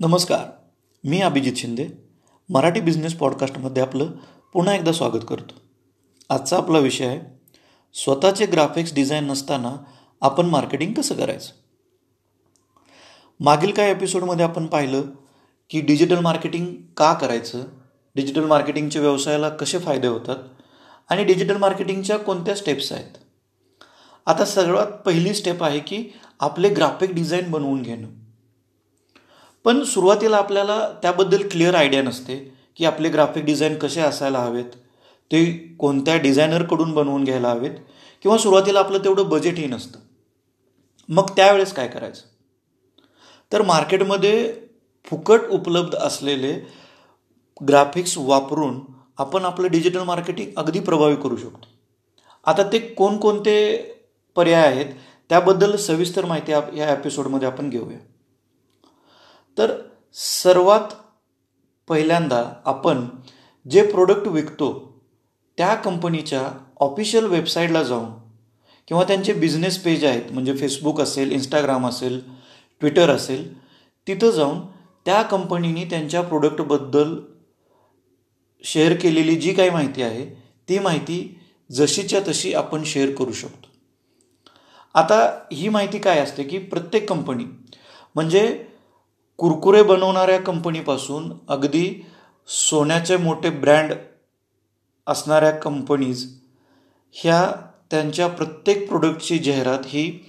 नमस्कार मी अभिजित शिंदे. मराठी बिझनेस पॉडकास्टमध्ये आपलं पुन्हा एकदा स्वागत करतो. आजचा आपला विषय आहे स्वतःचे ग्राफिक्स डिझाईन नसताना आपण मार्केटिंग कसं करायचं? मागील काही एपिसोडमध्ये आपण पाहिलं की डिजिटल मार्केटिंग का करायचं डिजिटल मार्केटिंगच्या व्यवसायाला कसे फायदे होतात आणि डिजिटल मार्केटिंगच्या कोणत्या स्टेप्स आहेत? आता सर्वात पहिली स्टेप आहे की आपले ग्राफिक डिझाईन बनवून घेणं. पण सुरुवातीला आपल्याला त्याबद्दल क्लिअर आयडिया नसते की आपले ग्राफिक डिझाईन कसे असायला हवेत ते कोणत्या डिझायनरकडून बनवून घ्यायला हवेत किंवा सुरुवातीला आपलं तेवढं बजेटही नसतं. मग त्यावेळेस काय करायचं? तर मार्केटमध्ये फुकट उपलब्ध असलेले ग्राफिक्स वापरून आपण आपलं डिजिटल मार्केटिंग अगदी प्रभावी करू शकतो. आता ते कोणकोणते पर्याय आहेत त्याबद्दल सविस्तर माहिती आप या एपिसोडमध्ये आपण घेऊया. तर सर्वात पहिल्यांदा आपण जे प्रोडक्ट विकतो त्या कंपनीच्या ऑफिशियल वेबसाईटला जाऊन किंवा त्यांचे बिझनेस पेज आहेत म्हणजे फेसबुक असेल इंस्टाग्राम असेल ट्विटर असेल तिथं जाऊन त्या कंपनीने त्यांच्या प्रोडक्टबद्दल शेअर केलेली जी काही माहिती आहे ती माहिती जशीच्या तशी आपण शेअर करू शकतो. आता ही माहिती काय असते की प्रत्येक कंपनी म्हणजे कुरकुरे बनवणाऱ्या कंपनीपासून अगदी सोन्याचे मोठे ब्रँड असणाऱ्या कंपनीज ह्या त्यांच्या प्रत्येक प्रोडक्टची जाहिरात ही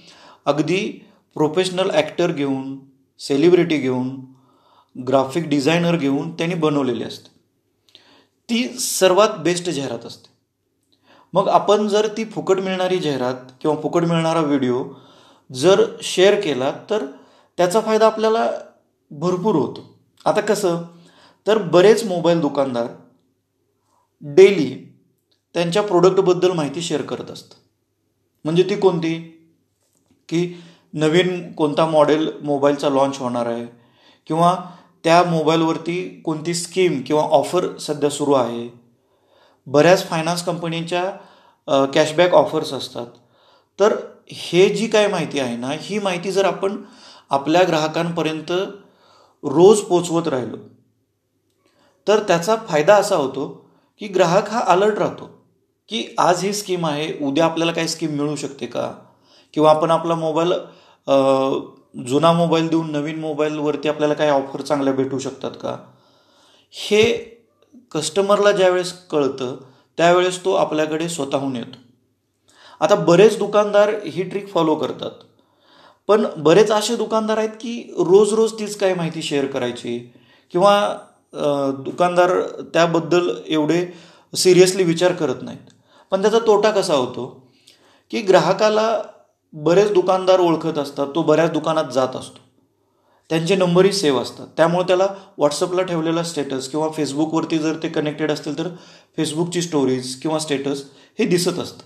अगदी प्रोफेशनल ॲक्टर घेऊन सेलिब्रिटी घेऊन ग्राफिक डिझायनर घेऊन त्यांनी बनवलेली असते. ती सर्वात बेस्ट जाहिरात असते. मग आपण जर ती फुकट मिळणारी जाहिरात किंवा फुकट मिळणारा व्हिडिओ जर शेअर केला तर त्याचा फायदा आपल्याला भरपूर होतो. आता कसं? तर बरेच मोबाईल दुकानदार डेली त्यांच्या प्रोडक्टबद्दल माहिती शेअर करत असतात. म्हणजे ती कोणती? की नवीन कोणता मॉडेल मोबाईलचा लॉन्च होणार आहे किंवा त्या मोबाईलवरती कोणती स्कीम किंवा ऑफर सध्या सुरू आहे. बऱ्याच फायनान्स कंपनीच्या कॅशबॅक ऑफर्स असतात. तर हे जी काय माहिती आहे ना ही माहिती जर आपण आपल्या ग्राहकांपर्यंत रोज पोचवत राहिलो. तर त्याचा फायदा असा होतो की ग्राहक हा अलर्ट राहतो की आज ही स्कीम आहे उद्या आपल्याला काही स्कीम मिळू शकते का? किंवा आपण आपला मोबाईल जुना मोबाईल देऊन नवीन मोबाईलवरती आपल्याला काही ऑफर चांगल्या भेटू शकतात का? हे कस्टमरला ज्यावेळेस कळतं त्यावेळेस तो आपल्याकडे स्वतःहून येतो. आता बरेच दुकानदार ही ट्रिक फॉलो करतात. पण बरेच असे दुकानदार आहेत की रोज रोज तीच काय माहिती शेअर करायची. किंवा दुकानदार त्याबद्दल एवढे सिरियसली विचार करत नाहीत. पण त्याचा तोटा कसा होतो? की ग्राहकाला बरेच दुकानदार ओळखत असतात तो बऱ्याच दुकानात जात असतो. त्यांचे नंबरही सेव्ह असतात. त्यामुळे त्याला व्हॉट्सअपला ठेवलेला स्टेटस किंवा फेसबुकवरती जर ते कनेक्टेड असतील तर फेसबुकची स्टोरीज किंवा स्टेटस हे दिसत असतं.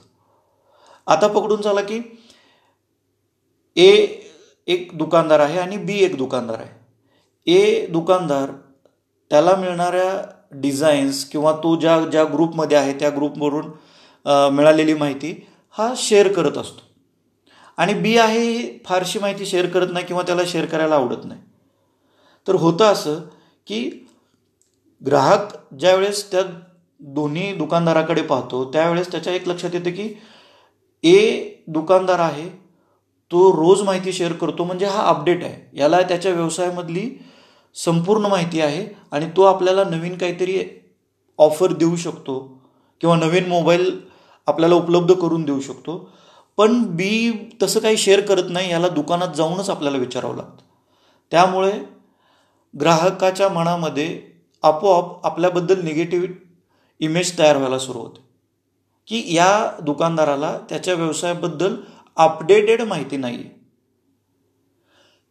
आता पकडून चाला की ए एक दुकानदार आहे आणि बी एक दुकानदार आहे. ए दुकानदार त्याला मिळणाऱ्या डिझाईन्स किंवा तो ज्या ज्या ग्रुपमध्ये आहे त्या ग्रुपवरून मिळालेली माहिती हा शेअर करत असतो. आणि बी आहे ही फारशी माहिती शेअर करत नाही किंवा त्याला शेअर करायला आवडत नाही. तर होतं असं की ग्राहक ज्यावेळेस त्या दोन्ही दुकानदाराकडे पाहतो त्यावेळेस त्याच्या एक लक्षात येतं की ए दुकानदार आहे तो रोज माहिती शेअर करतो म्हणजे हा अपडेट आहे. याला त्याच्या व्यवसायामधली संपूर्ण माहिती आहे आणि तो आपल्याला नवीन काहीतरी ऑफर देऊ शकतो किंवा नवीन मोबाईल आपल्याला उपलब्ध करून देऊ शकतो. पण बी तसं काही शेअर करत नाही याला दुकानात जाऊनच आपल्याला विचारावं लागतं. त्यामुळे ग्राहकाच्या मनामध्ये आपोआप आपल्याबद्दल निगेटिव्ह इमेज तयार व्हायला सुरू होते. की या दुकानदाराला त्याच्या व्यवसायाबद्दल अपडेटेड माहिती नाही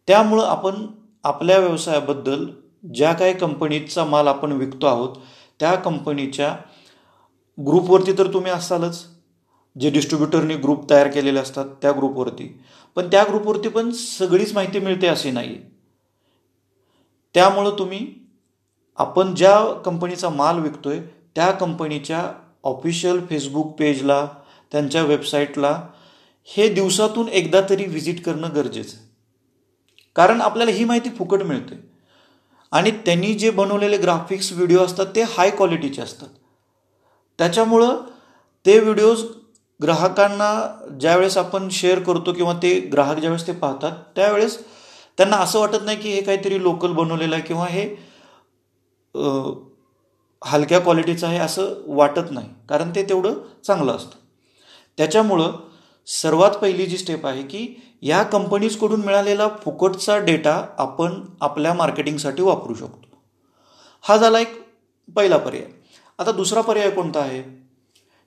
त्यामुळं आपण आपल्या व्यवसायाबद्दल ज्या काही कंपनीचा माल आपण विकतो आहोत त्या कंपनीच्या ग्रुपवरती तर तुम्ही असालच. जे डिस्ट्रीब्युटरनी ग्रुप तयार केलेले असतात त्या ग्रुपवरती. पण त्या ग्रुपवरती पण सगळीच माहिती मिळते असे नाही त्यामुळं तुम्ही आपण ज्या कंपनीचा माल विकतोय त्या कंपनीच्या ऑफिशियल फेसबुक पेजला त्यांच्या वेबसाईटला हे दिवसातून एकदा तरी व्हिजिट करणं गरजेचं कारण आपल्याला ही माहिती फुकट मिळते. आणि त्यांनी जे बनवलेले ग्राफिक्स व्हिडिओ असतात ते हाय क्वालिटीचे असतात. त्याच्यामुळं ते व्हिडिओज ग्राहकांना ज्यावेळेस आपण शेअर करतो किंवा ते ग्राहक ज्यावेळेस ते पाहतात त्यावेळेस त्यांना असं वाटत नाही की हे काहीतरी लोकल बनवलेलं आहे किंवा हे हलक्या क्वालिटीचं आहे असं वाटत नाही. कारण ते तेवढं चांगलं असतं. त्याच्यामुळं सर्वात पहिली जी स्टेप आहे की या कंपनीजकडून मिळालेला फुकटचा डेटा आपण आपल्या मार्केटिंगसाठी वापरू शकतो. हा झाला एक पहिला पर्याय. आता दुसरा पर्याय कोणता आहे?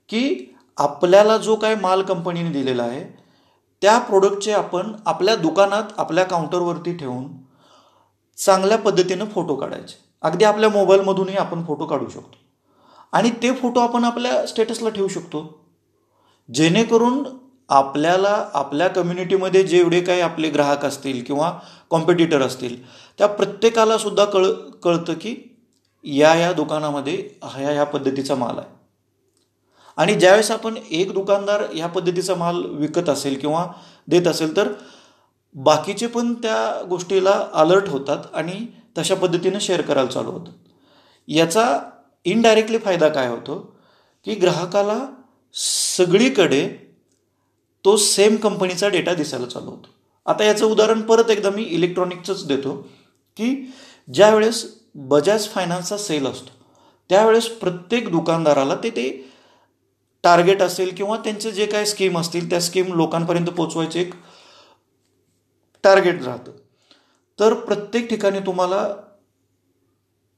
की आपल्याला जो काय माल कंपनीने दिलेला आहे त्या प्रोडक्टचे आपण आपल्या दुकानात आपल्या काउंटरवरती ठेवून चांगल्या पद्धतीनं फोटो काढायचे. अगदी आपल्या मोबाईलमधूनही आपण फोटो काढू शकतो. आणि ते फोटो आपण आपल्या स्टेटसला ठेवू शकतो. जेणेकरून आपल्याला आपल्या कम्युनिटीमध्ये जेवढे काही आपले ग्राहक असतील किंवा कॉम्पिटिटर असतील त्या प्रत्येकाला सुद्धा कळ कळतं की या या दुकानामध्ये ह्या ह्या पद्धतीचा माल आहे. आणि ज्यावेळेस आपण एक दुकानदार ह्या पद्धतीचा माल विकत असेल किंवा देत असेल तर बाकीचे पण त्या गोष्टीला अलर्ट होतात आणि तशा पद्धतीनं शेअर करायला चालू होतं. याचा इनडायरेक्टली फायदा काय होतो? की ग्राहकाला सगळीकडे तो सेम कंपनीचा डेटा दिसायला चालू होतो. आता याचं उदाहरण परत एकदा मी इलेक्ट्रॉनिकचंच देतो की ज्यावेळेस बजाज फायनान्सचा सेल असतो त्यावेळेस प्रत्येक दुकानदाराला ते ते टार्गेट असेल किंवा त्यांचे जे काय स्कीम असतील त्या स्कीम लोकांपर्यंत पोचवायचे एक टार्गेट राहतं. तर प्रत्येक ठिकाणी तुम्हाला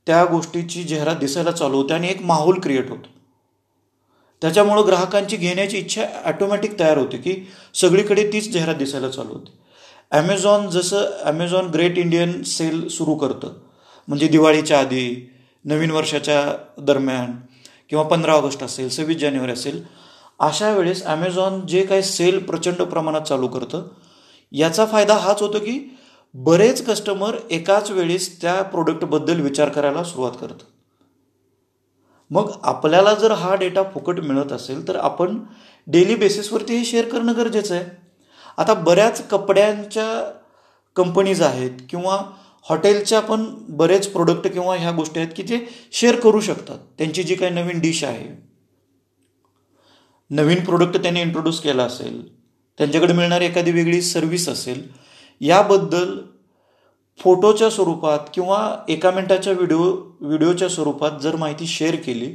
त्या गोष्टीची जाहिरात दिसायला चालू होते आणि एक माहोल क्रिएट होतो. त्याच्यामुळं ग्राहकांची घेण्याची इच्छा ॲटोमॅटिक तयार होते की सगळीकडे तीच जाहिरात दिसायला चालू होते. ॲमेझॉन जसं ॲमेझॉन ग्रेट इंडियन सेल सुरू करतं म्हणजे दिवाळीच्या आधी नवीन वर्षाच्या दरम्यान किंवा पंधरा ऑगस्ट असेल सव्वीस जानेवारी असेल अशा वेळेस ॲमेझॉन जे काही सेल प्रचंड प्रमाणात चालू करतं याचा फायदा हाच होतो की बरेच कस्टमर एकाच वेळेस त्या प्रोडक्टबद्दल विचार करायला सुरुवात करतं मग आपल्याला जर हा डेटा फुकट मिळत असेल तर आपण डेली बेसिसवरती हे शेअर करणं गरजेचं आहे. आता बऱ्याच कपड्यांच्या कंपनीज आहेत किंवा हॉटेलच्या पण बरेच प्रोडक्ट किंवा ह्या गोष्टी आहेत की जे शेअर करू शकतात. त्यांची जी काही नवीन डिश आहे. नवीन प्रोडक्ट त्यांनी इंट्रोड्यूस केला असेल त्यांच्याकडे मिळणारी एखादी वेगळी सर्व्हिस असेल याबद्दल फोटोच्या स्वरूपात किंवा एका मिनटाच्या व्हिडिओ व्हिडिओच्या स्वरूपात जर माहिती शेअर केली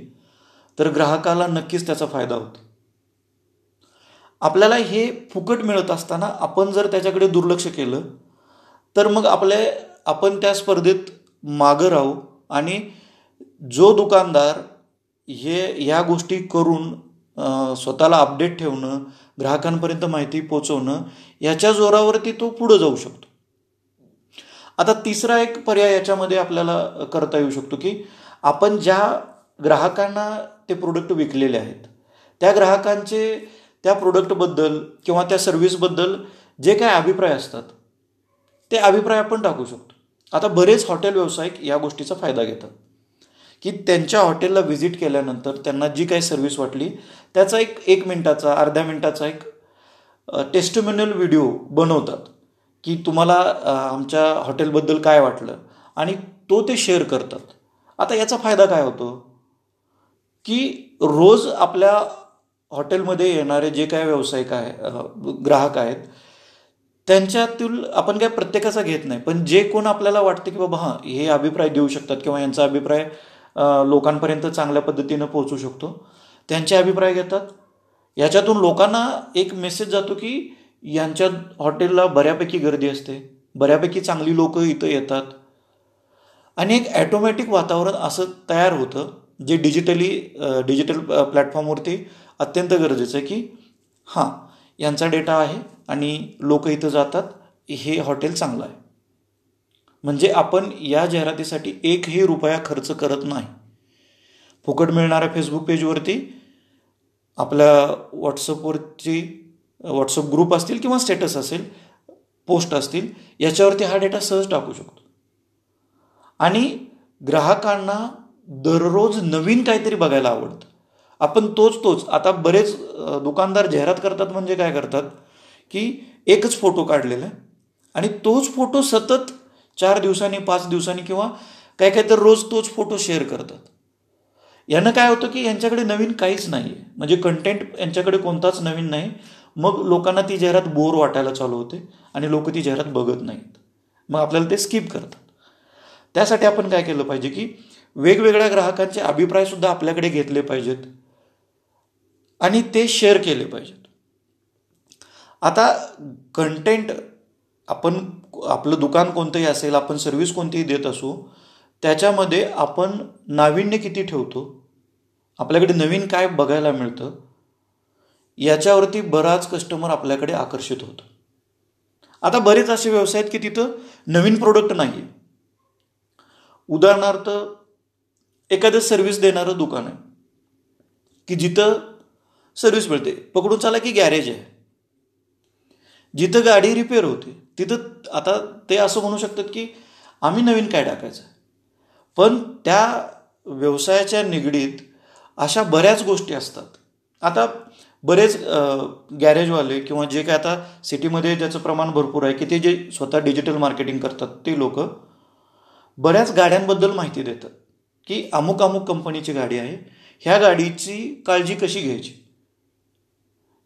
तर ग्राहकाला नक्कीच त्याचा फायदा होतो. आपल्याला हे फुकट मिळत असताना आपण जर त्याच्याकडे दुर्लक्ष केलं तर मग आपल्या आपण त्या स्पर्धेत मागं राहू आणि जो दुकानदार हे ह्या गोष्टी करून स्वतःला अपडेट ठेवणं ग्राहकांपर्यंत माहिती पोचवणं याच्या जोरावरती तो पुढं जाऊ शकतो. आता तिसरा एक पर्याय याच्यामध्ये आपल्याला करता येऊ शकतो की आपण ज्या ग्राहकांना ते प्रोडक्ट विकलेले आहेत त्या ग्राहकांचे त्या प्रोडक्टबद्दल किंवा त्या सर्व्हिसबद्दल जे काही अभिप्राय असतात ते अभिप्राय आपण टाकू शकतो. आता बरेच हॉटेल व्यावसायिक या गोष्टीचा फायदा घेतात. की त्यांच्या हॉटेलला व्हिजिट केल्यानंतर त्यांना जी काही सर्व्हिस वाटली त्याचा एक एक मिनटाचा अर्ध्या मिनटाचा एक टेस्टमिनल व्हिडिओ बनवतात. की तुम्हाला आमच्या हॉटेलबद्दल काय वाटलं? आणि तो ते शेअर करतात. आता याचा फायदा काय होतो? की रोज आपल्या हॉटेलमध्ये येणारे जे काय व्यावसायिक आहे ग्राहक आहेत त्यांच्यातील आपण काय प्रत्येकाचा घेत नाही. पण जे कोण आपल्याला वाटतं की बाबा हां हे अभिप्राय देऊ शकतात किंवा यांचा अभिप्राय लोकांपर्यंत चांगल्या पद्धतीनं पोहोचू शकतो त्यांचे अभिप्राय घेतात. याच्यातून लोकांना एक मेसेज जातो की यांच्या हॉटेलला बऱ्यापैकी गर्दी असते. बऱ्यापैकी चांगली लोक इथं येतात. आणि एक ॲटोमॅटिक वातावरण असं तयार होतं जे डिजिटली डिजिटल प्लॅटफॉर्मवरती अत्यंत गरजेचं आहे की हां यांचा डेटा आहे आणि लोक इथं जातात हे हॉटेल चांगलं आहे. म्हणजे आपण या जाहिरातीसाठी एकही रुपया खर्च करत नाही. फुकट मिळणाऱ्या फेसबुक पेजवरती आपल्या व्हॉट्सअपवरची व्हॉट्सअप ग्रुप असतील किंवा स्टेटस असेल पोस्ट असतील याच्यावरती हा डेटा सहज टाकू शकतो. आणि ग्राहकांना दररोज नवीन काहीतरी बघायला आवडतं. आपण तोच तोच आता बरेच दुकानदार जाहिरात करतात म्हणजे काय करतात की एकच फोटो काढलेला आहे आणि तोच फोटो सतत चार दिवसांनी पाच दिवसांनी किंवा काय काय तर रोज तोच फोटो शेअर करतात. यानं काय होतं की यांच्याकडे नवीन काहीच नाही आहे म्हणजे कंटेंट यांच्याकडे कोणताच नवीन नाही. मग लोकांना ती जाहिरात बोर वाटायला चालू होते आणि लोक ती जाहिरात बघत नाहीत. मग आपल्याला ते स्किप करतात. त्यासाठी आपण काय केलं पाहिजे की वेगवेगळ्या ग्राहकांचे अभिप्रायसुद्धा आपल्याकडे घेतले पाहिजेत आणि ते शेअर केले पाहिजेत. आता कंटेंट आपण आपलं दुकान कोणतंही असेल आपण सर्व्हिस कोणतीही देत असू त्याच्यामध्ये आपण नाविन्य किती ठेवतो आपल्याकडे नवीन काय बघायला मिळतं याच्यावरती बराच कस्टमर आपल्याकडे आकर्षित होतो. आता बरेच असे व्यवसाय आहेत की तिथं नवीन प्रोडक्ट नाही आहे उदाहरणार्थ एखादं सर्व्हिस देणारं दुकान आहे की जिथं सर्व्हिस मिळते. पकडून चाला की गॅरेज आहे. जिथं गाडी रिपेअर होते तिथं आता ते असं म्हणू शकतात की आम्ही नवीन काय टाकायचं? पण त्या व्यवसायाच्या निगडीत अशा बऱ्याच गोष्टी असतात. आता बरेच गॅरेजवाले किंवा जे काय आता सिटीमध्ये ज्याचं प्रमाण भरपूर आहे की ते जे स्वतः डिजिटल मार्केटिंग करतात ते लोक बऱ्याच गाड्यांबद्दल माहिती देतात की अमुक अमुक कंपनीची गाडी आहे ह्या गाडीची काळजी कशी घ्यायची?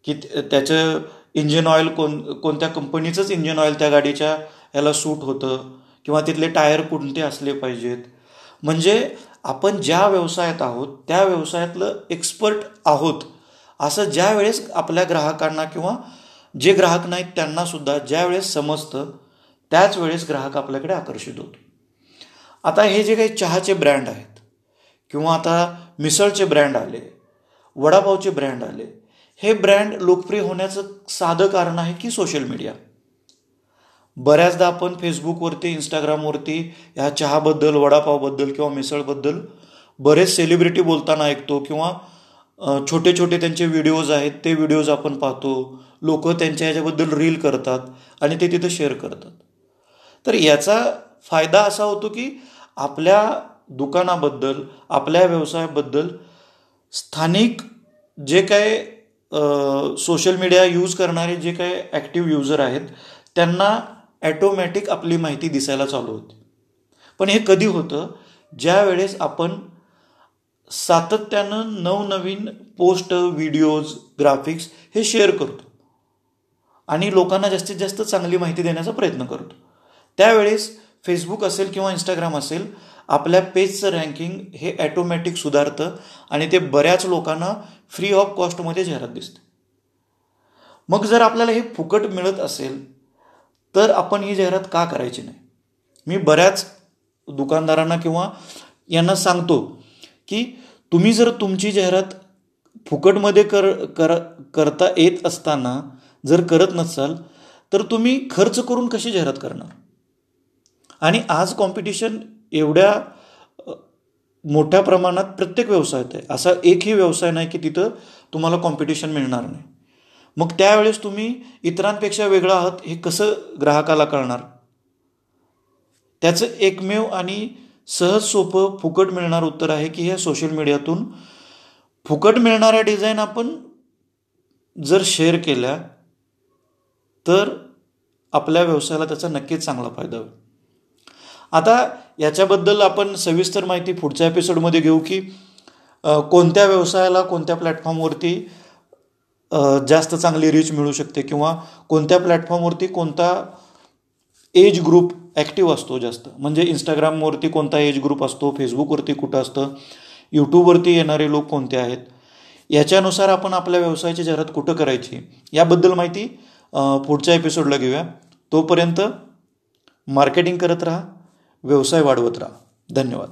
की त्याचं इंजिन ऑइल कोण कोणत्या कंपनीचंच इंजिन ऑइल त्या गाडीच्या याला सूट होतं किंवा तिथले टायर कोणते असले पाहिजेत. म्हणजे आपण ज्या व्यवसायात आहोत त्या व्यवसायातलं एक्सपर्ट आहोत. असं ज्या वेळेस आपल्या ग्राहकांना किंवा जे ग्राहक नाहीत त्यांनासुद्धा ज्या वेळेस समजतं त्याच वेळेस ग्राहक आपल्याकडे आकर्षित होतो. आता हे जे काही चहाचे ब्रँड आहेत किंवा आता मिसळचे ब्रँड आले वडापावचे ब्रँड आले हे ब्रँड लोकप्रिय होण्याचं साधं कारण आहे की सोशल मीडिया. बऱ्याचदा आपण फेसबुकवरती इंस्टाग्रामवरती ह्या चहाबद्दल वडापावबद्दल किंवा मिसळबद्दल बरेच सेलिब्रिटी बोलताना ऐकतो किंवा छोटे छोटे त्यांचे व्हिडिओज आहेत ते व्हिडिओज आपण पाहतो. लोक त्यांच्या ह्याच्याबद्दल रील करतात आणि ते तिथं शेअर करतात. तर याचा फायदा असा होतो की आपल्या दुकानाबद्दल आपल्या व्यवसायाबद्दल स्थानिक जे काय सोशल मीडिया यूज करणारे जे काय ॲक्टिव्ह युजर आहेत त्यांना ॲटोमॅटिक आपली माहिती दिसायला चालू होते. पण हे कधी होतं? ज्या वेळेस आपण सातत्यानं नवनवीन पोस्ट व्हिडिओज ग्राफिक्स हे शेअर करतो. आणि लोकांना जास्तीत जास्त चांगली माहिती देण्याचा प्रयत्न करतो. त्यावेळेस फेसबुक असेल किंवा इंस्टाग्राम असेल आपल्या पेजचं रँकिंग हे ॲटोमॅटिक सुधारतं आणि ते बऱ्याच लोकांना फ्री ऑफ कॉस्टमध्ये जाहिरात दिसते. मग जर आपल्याला हे फुकट मिळत असेल तर आपण ही जाहिरात का करायची नाही? मी बऱ्याच दुकानदारांना किंवा यांना सांगतो की तुम्ही जर तुमची जाहिरात फुकटमध्ये कर कर करता येत असताना जर करत नसाल तर तुम्ही खर्च करून कशी जाहिरात करणार? आणि आज कॉम्पिटिशन एवढ्या मोठ्या प्रमाणात प्रत्येक व्यवसायात आहे. असा एकही व्यवसाय नाही की तिथं तुम्हाला कॉम्पिटिशन मिळणार नाही. मग त्यावेळेस तुम्ही इतरांपेक्षा वेगळं आहात हे कसं ग्राहकाला कळणार? त्याचं एकमेव आणि सहज सोपं फुकट मिळणार उत्तर आहे की हे सोशल मीडियातून फुकट मिळणाऱ्या डिझाईन आपण जर शेअर केल्या तर आपल्या व्यवसायाला त्याचा नक्कीच चांगला फायदा होईल. आता याच्याबद्दल आपण सविस्तर माहिती पुढच्या एपिसोडमध्ये घेऊ की कोणत्या व्यवसायाला कोणत्या प्लॅटफॉर्मवरती जास्त चांगली रीच मिळू शकते किंवा कोणत्या प्लॅटफॉर्मवरती कोणता एज ग्रुप ॲक्टिव्ह असतो जास्त. म्हणजे इंस्टाग्रामवरती कोणता एज ग्रुप असतो फेसबुकवरती कुठं असतं यूट्यूबवरती येणारे लोक कोणते आहेत याच्यानुसार आपण आपल्या व्यवसायाची जाहिरात कुठं करायची याबद्दल माहिती पुढच्या एपिसोडला घेऊया. तोपर्यंत मार्केटिंग करत राहा व्यवसाय वाढवत राहा. धन्यवाद.